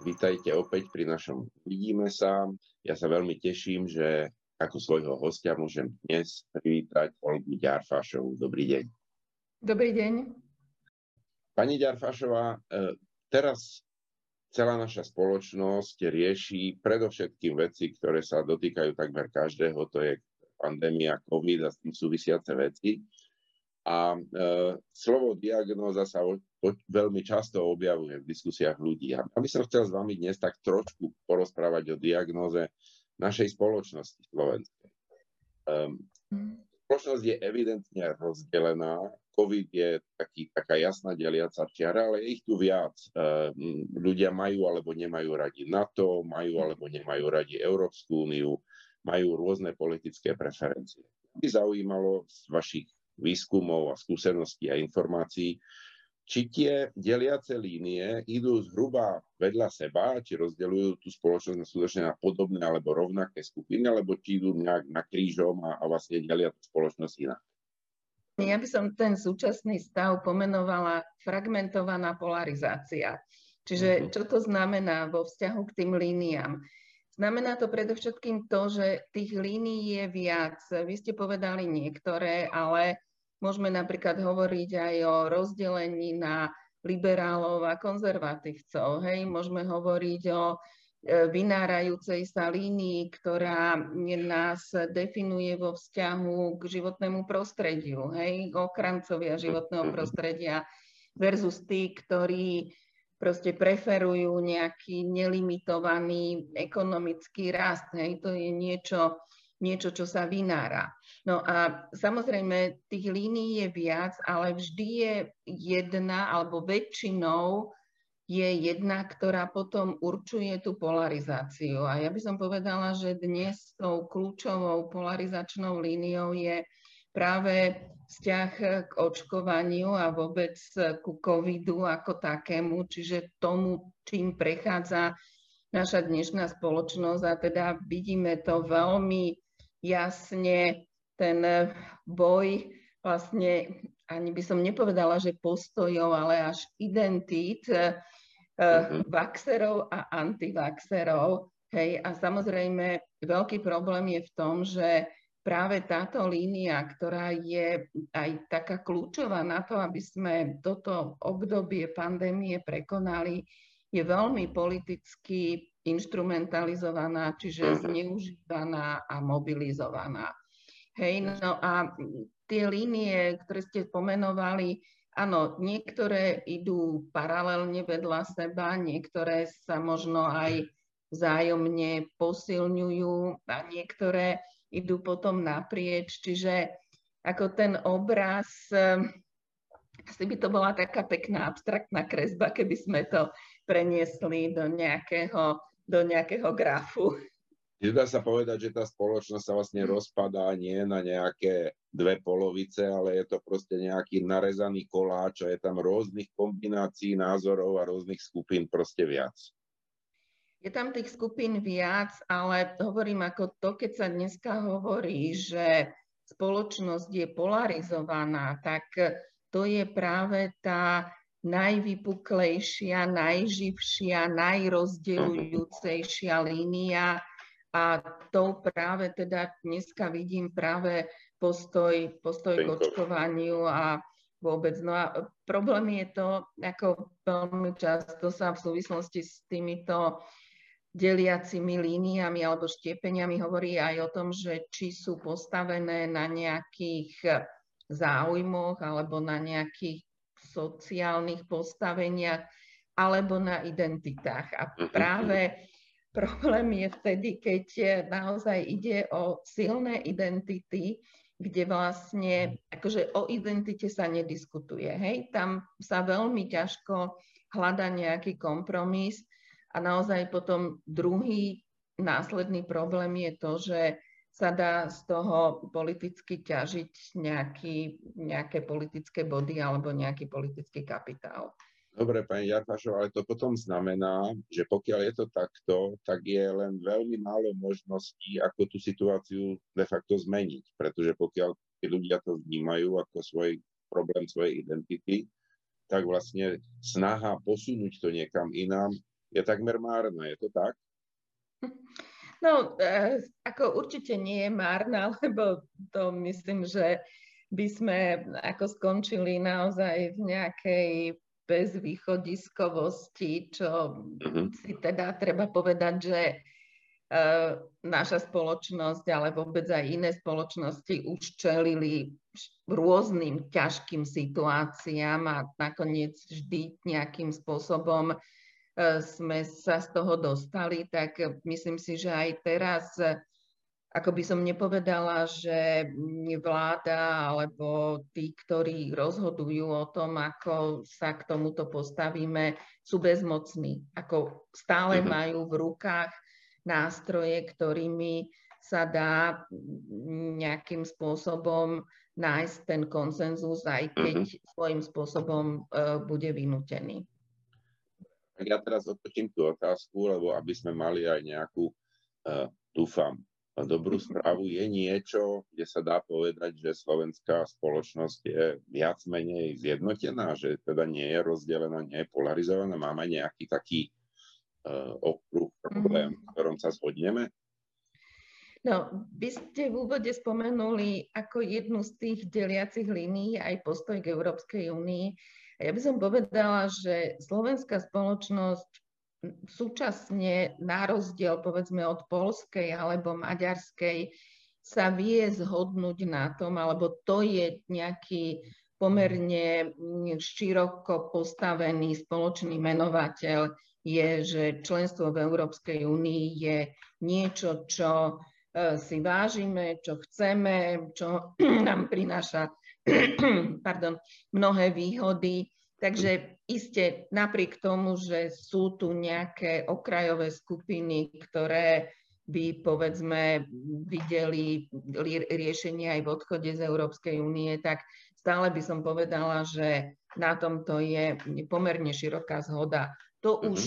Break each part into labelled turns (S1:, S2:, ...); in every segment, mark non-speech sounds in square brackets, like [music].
S1: Vítajte opäť pri našom Vidíme sa. Ja sa veľmi teším, že ako svojho hostia môžem dnes privítať Olgu Ďarfášovú. Dobrý deň.
S2: Dobrý deň.
S1: Pani Ďarfášová, e, teraz celá naša spoločnosť rieši predovšetkým veci, ktoré sa dotýkajú takmer každého, to je pandémia COVID a s tým súvisiace veci. A e, slovo diagnóza sa o, o, veľmi často objavuje v diskusiách ľudí. A by som chcel s vami dnes tak trošku porozprávať o diagnóze našej spoločnosti slovenskej. Um, spoločnosť je evidentne rozdelená. COVID je taký, taká jasná deliaca čiara, ale je ich tu viac. Um, ľudia majú alebo nemajú radi NATO, majú alebo nemajú radi Európsku úniu, majú rôzne politické preferencie. By zaujímalo z vašich výskumov a skúseností a informácií, či tie deliace línie idú zhruba vedľa seba, či rozdeľujú tú spoločnosť na skutočne na podobné alebo rovnaké skupiny, alebo či idú nejak na krížom a, a vlastne delia tú spoločnosť inak.
S2: Ja by som ten súčasný stav pomenovala fragmentovaná polarizácia. Čiže mhm. čo to znamená vo vzťahu k tým líniám? Znamená to predovšetkým to, že tých línií je viac. Vy ste povedali niektoré, ale Môžeme napríklad hovoriť aj o rozdelení na liberálov a konzervatívcov. Hej? Môžeme hovoriť o e, vynárajúcej sa línii, ktorá nás definuje vo vzťahu k životnému prostrediu, hej, ochrancovia životného prostredia versus tí, ktorí proste preferujú nejaký nelimitovaný ekonomický rast. Hej. To je niečo, niečo, čo sa vynára. No a samozrejme, tých línií je viac, ale vždy je jedna, alebo väčšinou je jedna, ktorá potom určuje tú polarizáciu. A ja by som povedala, že dnes tou kľúčovou polarizačnou líniou je práve vzťah k očkovaniu a vôbec ku covidu ako takému, čiže tomu, čím prechádza naša dnešná spoločnosť a teda vidíme to veľmi jasne ten boj vlastne, ani by som nepovedala, že postojov, ale až identít uh-huh. vaxerov a antivaxerov. Hej, a samozrejme veľký problém je v tom, že práve táto línia, ktorá je aj taká kľúčová na to, aby sme toto obdobie pandémie prekonali, je veľmi politicky instrumentalizovaná, čiže zneužívaná a mobilizovaná. Hej, no a tie línie, ktoré ste pomenovali, áno, niektoré idú paralelne vedľa seba, niektoré sa možno aj vzájomne posilňujú a niektoré idú potom naprieč, čiže ako ten obraz, asi by to bola taká pekná abstraktná kresba, keby sme to preniesli do nejakého do nejakého grafu.
S1: Dá sa povedať, že tá spoločnosť sa vlastne rozpadá nie na nejaké dve polovice, ale je to proste nejaký narezaný koláč a je tam rôznych kombinácií názorov a rôznych skupín proste viac.
S2: Je tam tých skupín viac, ale hovorím ako to, keď sa dneska hovorí, že spoločnosť je polarizovaná, tak to je práve tá najvypuklejšia, najživšia, najrozdeľujúcejšia línia a to práve teda dneska vidím práve postoj, postoj k očkovaniu a vôbec. No a problém je to, ako veľmi často sa v súvislosti s týmito deliacimi líniami alebo štiepeniami hovorí aj o tom, že či sú postavené na nejakých záujmoch alebo na nejakých sociálnych postaveniach alebo na identitách. A mhm, práve mhm. problém je vtedy, keď naozaj ide o silné identity, kde vlastne akože o identite sa nediskutuje. Hej? Tam sa veľmi ťažko hľada nejaký kompromis a naozaj potom druhý následný problém je to, že sa dá z toho politicky ťažiť nejaký, nejaké politické body alebo nejaký politický kapitál.
S1: Dobre, pani Jarfašov, ale to potom znamená, že pokiaľ je to takto, tak je len veľmi málo možností, ako tú situáciu de facto zmeniť. Pretože pokiaľ tí ľudia to vnímajú ako svoj problém svojej identity, tak vlastne snaha posunúť to niekam inám je takmer márna. Je to tak? [laughs]
S2: No, e, ako určite nie je márna, [laughs] lebo to myslím, že by sme ako skončili naozaj v nejakej bezvýchodiskovosti, čo uh-huh. si teda treba povedať, že uh, naša spoločnosť, ale vôbec aj iné spoločnosti už čelili rôznym ťažkým situáciám a nakoniec vždy nejakým spôsobom sme sa z toho dostali, tak myslím si, že aj teraz ako by som nepovedala, že vláda alebo tí, ktorí rozhodujú o tom, ako sa k tomuto postavíme, sú bezmocní. Ako stále mm-hmm. majú v rukách nástroje, ktorými sa dá nejakým spôsobom nájsť ten konsenzus, aj keď mm-hmm. svojím spôsobom uh, bude vynútený.
S1: Ja teraz otočím tú otázku, lebo aby sme mali aj nejakú, uh, dúfam, dobrú správu je niečo, kde sa dá povedať, že slovenská spoločnosť je viac menej zjednotená, že teda nie je rozdelená, nie je polarizovaná. Máme nejaký taký uh, okruh problém, v ktorom sa zhodneme?
S2: No, vy ste v úvode spomenuli ako jednu z tých deliacich línií aj postoj k Európskej únii. A ja by som povedala, že slovenská spoločnosť súčasne na rozdiel povedzme od polskej alebo maďarskej sa vie zhodnúť na tom, alebo to je nejaký pomerne široko postavený spoločný menovateľ, je, že členstvo v Európskej únii je niečo, čo e, si vážime, čo chceme, čo [clears throat] nám prináša [clears throat] pardon, mnohé výhody Takže iste napriek tomu, že sú tu nejaké okrajové skupiny, ktoré by povedzme videli riešenie aj v odchode z Európskej únie, tak stále by som povedala, že na tomto je pomerne široká zhoda. To mm-hmm. už,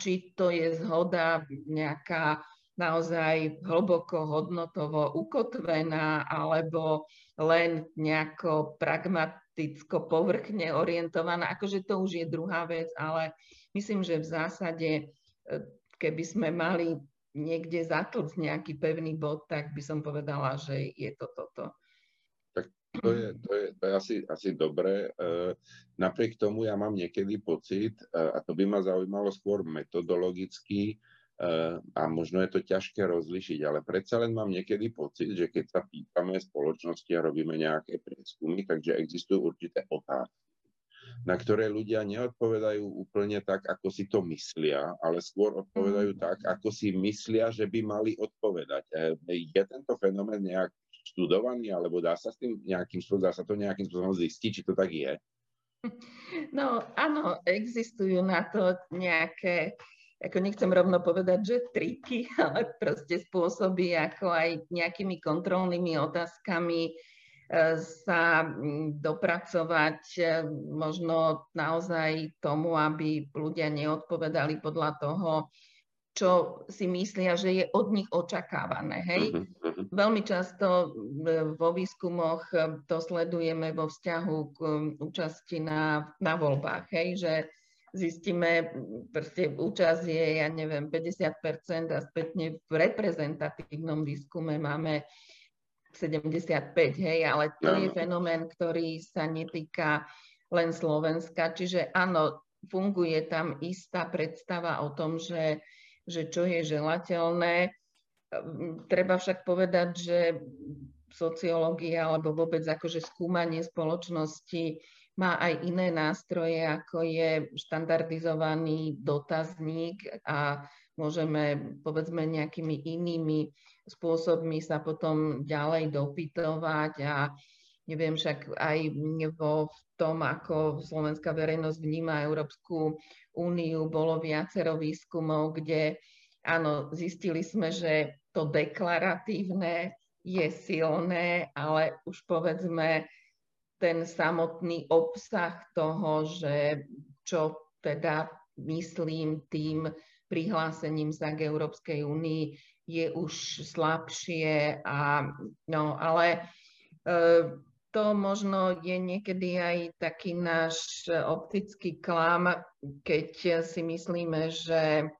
S2: či to je zhoda nejaká naozaj hlboko hodnotovo ukotvená, alebo len nejako pragmaticko povrchne orientovaná. Akože to už je druhá vec, ale myslím, že v zásade, e, keby sme mali niekde zatlcť nejaký pevný bod, tak by som povedala, že je to toto.
S1: Tak to je, to je, to je asi, asi dobré. E, napriek tomu ja mám niekedy pocit, e, a to by ma zaujímalo skôr metodologicky, a možno je to ťažké rozlišiť, ale predsa len mám niekedy pocit, že keď sa pýtame spoločnosti a robíme nejaké prieskumy, takže existujú určité otázky, na ktoré ľudia neodpovedajú úplne tak, ako si to myslia, ale skôr odpovedajú mm. tak, ako si myslia, že by mali odpovedať. E, je tento fenomén nejak študovaný, alebo dá sa s tým nejakým dá sa to nejakým spôsobom zistiť, či to tak je? [laughs]
S2: No áno, existujú na to nejaké ako nechcem rovno povedať, že triky, [laughs] ale proste spôsoby, ako aj nejakými kontrolnými otázkami e, sa dopracovať e, možno naozaj tomu, aby ľudia neodpovedali podľa toho, čo si myslia, že je od nich očakávané. Hej? Uh-huh, Veľmi často e, vo výskumoch to sledujeme vo vzťahu k účasti na, na voľbách, hej? že zistíme, proste účasť je, ja neviem, 50% a spätne v reprezentatívnom výskume máme 75, hej, ale to je fenomén, ktorý sa netýka len Slovenska, čiže áno, funguje tam istá predstava o tom, že, že čo je želateľné. Treba však povedať, že sociológia alebo vôbec akože skúmanie spoločnosti má aj iné nástroje, ako je štandardizovaný dotazník a môžeme povedzme nejakými inými spôsobmi sa potom ďalej dopytovať. A neviem však aj vo v tom, ako slovenská verejnosť vníma Európsku úniu, bolo viacero výskumov, kde áno, zistili sme, že to deklaratívne je silné, ale už povedzme ten samotný obsah toho, že čo teda myslím tým prihlásením sa k Európskej únii je už slabšie a no, ale e, to možno je niekedy aj taký náš optický klam, keď si myslíme, že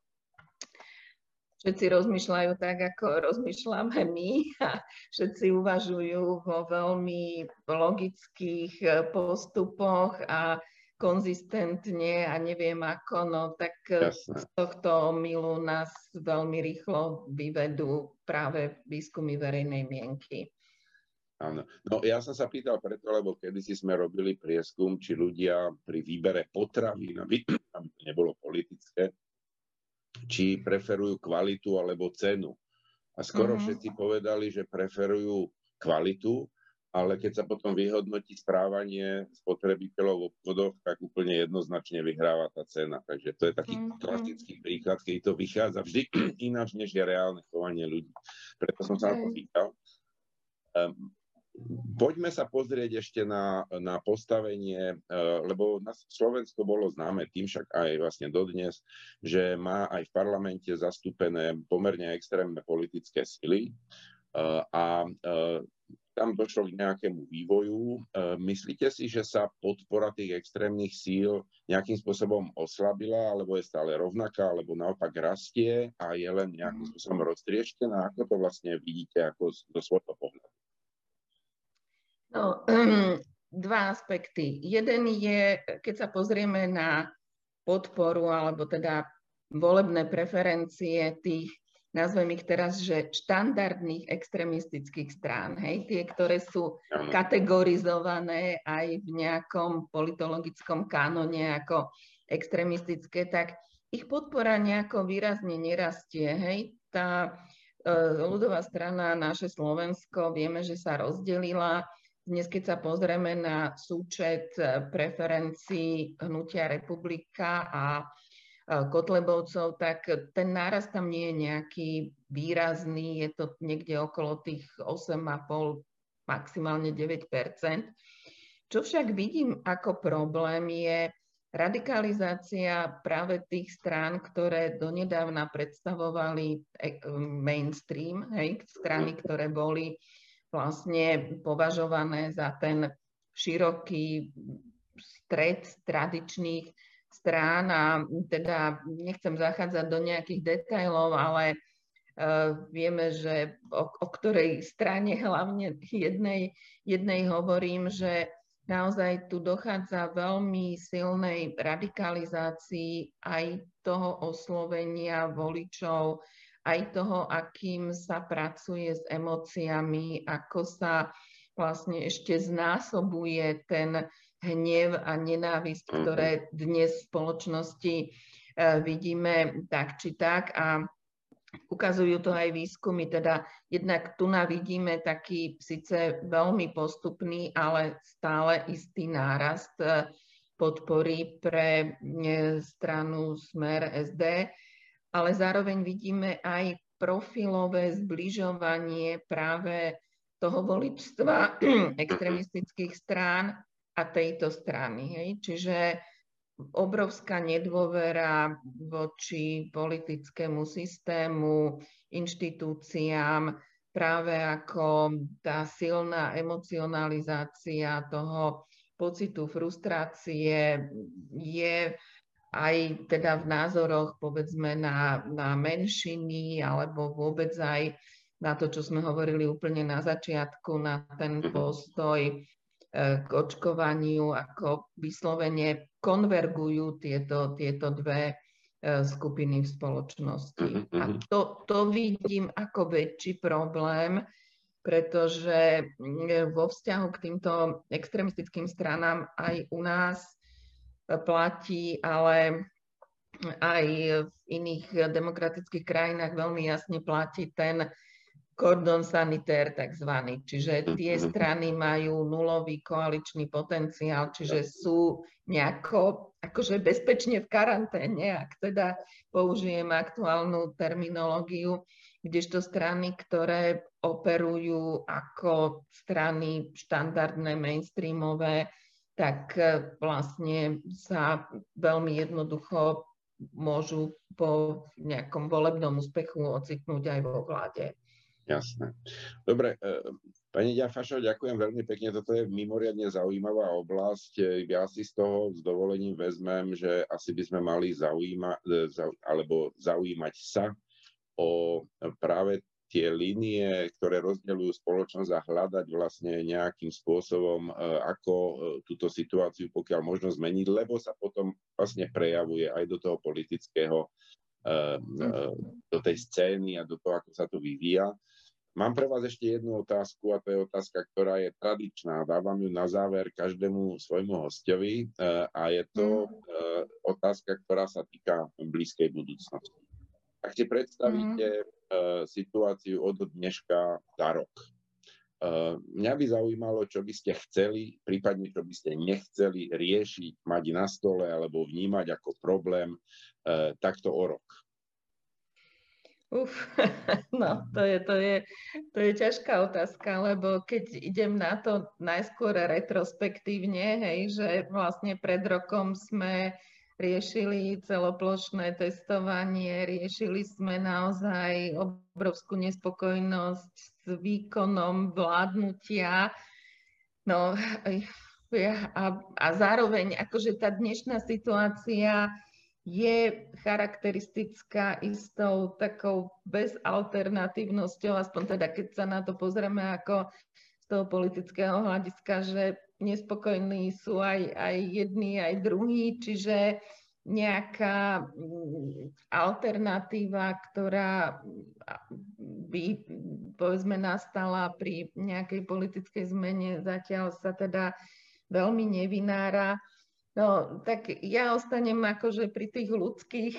S2: všetci rozmýšľajú tak, ako rozmýšľame my a všetci uvažujú vo veľmi logických postupoch a konzistentne a neviem ako, no tak Jasne. z tohto milu nás veľmi rýchlo vyvedú práve výskumy verejnej mienky.
S1: Áno. No ja som sa pýtal preto, lebo kedysi sme robili prieskum, či ľudia pri výbere potravín, aby, nebolo politické, či preferujú kvalitu alebo cenu. A skoro uh-huh. všetci povedali, že preferujú kvalitu, ale keď sa potom vyhodnotí správanie spotrebiteľov v obchodoch, tak úplne jednoznačne vyhráva tá cena. Takže to je taký uh-huh. klasický príklad, keď to vychádza vždy [clears throat] ináč, než je reálne chovanie ľudí. Preto som sa na to pýtal. Um, Poďme sa pozrieť ešte na, na postavenie, eh, lebo na Slovensko bolo známe tým však aj vlastne dodnes, že má aj v parlamente zastúpené pomerne extrémne politické sily eh, a eh, tam došlo k nejakému vývoju. Myslíte si, že sa podpora tých extrémnych síl nejakým spôsobom oslabila, alebo je stále rovnaká, alebo naopak rastie a je len nejakým mm. spôsobom roztrieštená? Ako to vlastne vidíte ako do svojho pohľadu?
S2: No, [clears throat] dva aspekty. Jeden je, keď sa pozrieme na podporu alebo teda volebné preferencie tých, nazvem ich teraz, že štandardných extremistických strán, hej, tie, ktoré sú kategorizované aj v nejakom politologickom kánone ako extremistické, tak ich podpora nejako výrazne nerastie. Hej. Tá e, ľudová strana, naše Slovensko, vieme, že sa rozdelila dnes, keď sa pozrieme na súčet eh, preferencií Hnutia republika a eh, Kotlebovcov, tak ten náraz tam nie je nejaký výrazný, je to niekde okolo tých 8,5, maximálne 9% Čo však vidím ako problém je radikalizácia práve tých strán, ktoré donedávna predstavovali eh, mainstream, hej, strany, ktoré boli vlastne považované za ten široký stred tradičných strán a teda nechcem zachádzať do nejakých detajlov, ale uh, vieme, že o, o ktorej strane hlavne jednej, jednej hovorím, že naozaj tu dochádza veľmi silnej radikalizácii aj toho oslovenia voličov, aj toho, akým sa pracuje s emóciami, ako sa vlastne ešte znásobuje ten hnev a nenávisť, mhm. ktoré dnes v spoločnosti e, vidíme tak či tak a ukazujú to aj výskumy, teda jednak tu na vidíme taký síce veľmi postupný, ale stále istý nárast e, podpory pre e, stranu Smer SD ale zároveň vidíme aj profilové zbližovanie práve toho voličstva [clears throat] extremistických strán a tejto strany. Hej. Čiže obrovská nedôvera voči politickému systému, inštitúciám, práve ako tá silná emocionalizácia toho pocitu frustrácie je aj teda v názoroch povedzme na, na menšiny alebo vôbec aj na to, čo sme hovorili úplne na začiatku, na ten mhm. postoj e, k očkovaniu, ako vyslovene konvergujú tieto, tieto dve e, skupiny v spoločnosti. Mhm, A mhm. to, to vidím ako väčší problém, pretože vo vzťahu k týmto extremistickým stranám aj u nás platí, ale aj v iných demokratických krajinách veľmi jasne platí ten kordon sanitér takzvaný. Čiže tie mhm. strany majú nulový koaličný potenciál, čiže sú nejako akože bezpečne v karanténe, ak teda použijem aktuálnu terminológiu, kdežto strany, ktoré operujú ako strany štandardné, mainstreamové, tak e, vlastne sa veľmi jednoducho môžu po nejakom volebnom úspechu ocitnúť aj vo vláde.
S1: Jasné. Dobre, e, Pani Ďarfašo, ďakujem veľmi pekne. Toto je mimoriadne zaujímavá oblasť. Ja si z toho s dovolením vezmem, že asi by sme mali zaujíma, alebo zaujímať sa o práve tie línie, ktoré rozdeľujú spoločnosť a hľadať vlastne nejakým spôsobom, e, ako e, túto situáciu pokiaľ možno zmeniť, lebo sa potom vlastne prejavuje aj do toho politického, e, do tej scény a do toho, ako sa to vyvíja. Mám pre vás ešte jednu otázku a to je otázka, ktorá je tradičná. Dávam ju na záver každému svojmu hostovi a je to mhm. otázka, ktorá sa týka blízkej budúcnosti. Ak si predstavíte mm. Situáciu od dneška za rok, uh, mňa by zaujímalo, čo by ste chceli, prípadne čo by ste nechceli riešiť, mať na stole alebo vnímať ako problém uh, takto o rok.
S2: Uf, [laughs] no to je, to, je, to je ťažká otázka, lebo keď idem na to najskôr retrospektívne, hej, že vlastne pred rokom sme riešili celoplošné testovanie, riešili sme naozaj obrovskú nespokojnosť s výkonom vládnutia. No a, a zároveň akože tá dnešná situácia je charakteristická istou takou bezalternatívnosťou, aspoň teda keď sa na to pozrieme ako toho politického hľadiska, že nespokojní sú aj, aj jedni, aj druhí, čiže nejaká mm, alternatíva, ktorá by povedzme nastala pri nejakej politickej zmene, zatiaľ sa teda veľmi nevinára. No, tak ja ostanem akože pri tých ľudských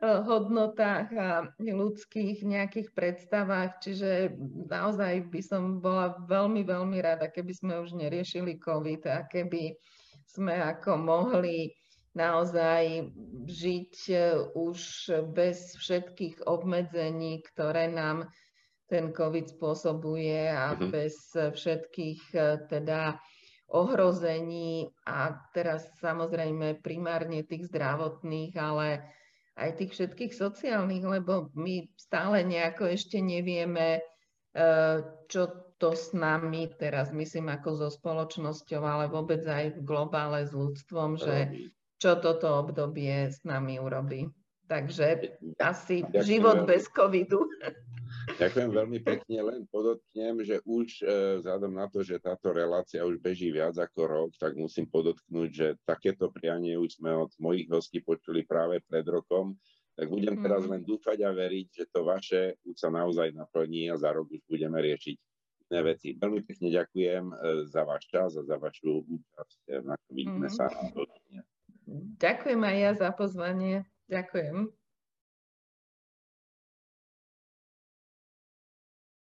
S2: hodnotách a ľudských nejakých predstavách, čiže naozaj by som bola veľmi, veľmi rada, keby sme už neriešili COVID a keby sme ako mohli naozaj žiť už bez všetkých obmedzení, ktoré nám ten COVID spôsobuje a mm-hmm. bez všetkých teda ohrození a teraz samozrejme primárne tých zdravotných, ale aj tých všetkých sociálnych, lebo my stále nejako ešte nevieme, e, čo to s nami teraz, myslím ako so spoločnosťou, ale vôbec aj v globále s ľudstvom, že čo toto obdobie s nami urobí. Takže asi život bez covidu. [laughs]
S1: Ďakujem veľmi pekne, len podotknem, že už e, vzhľadom na to, že táto relácia už beží viac ako rok, tak musím podotknúť, že takéto prianie už sme od mojich hostí počuli práve pred rokom, tak budem teraz mhm. len dúfať a veriť, že to vaše už sa naozaj naplní a za rok už budeme riešiť iné veci. Veľmi pekne ďakujem e, za váš čas a za vašu účasť. E, na vidíme mm. sa.
S2: Ďakujem aj ja za pozvanie. Ďakujem.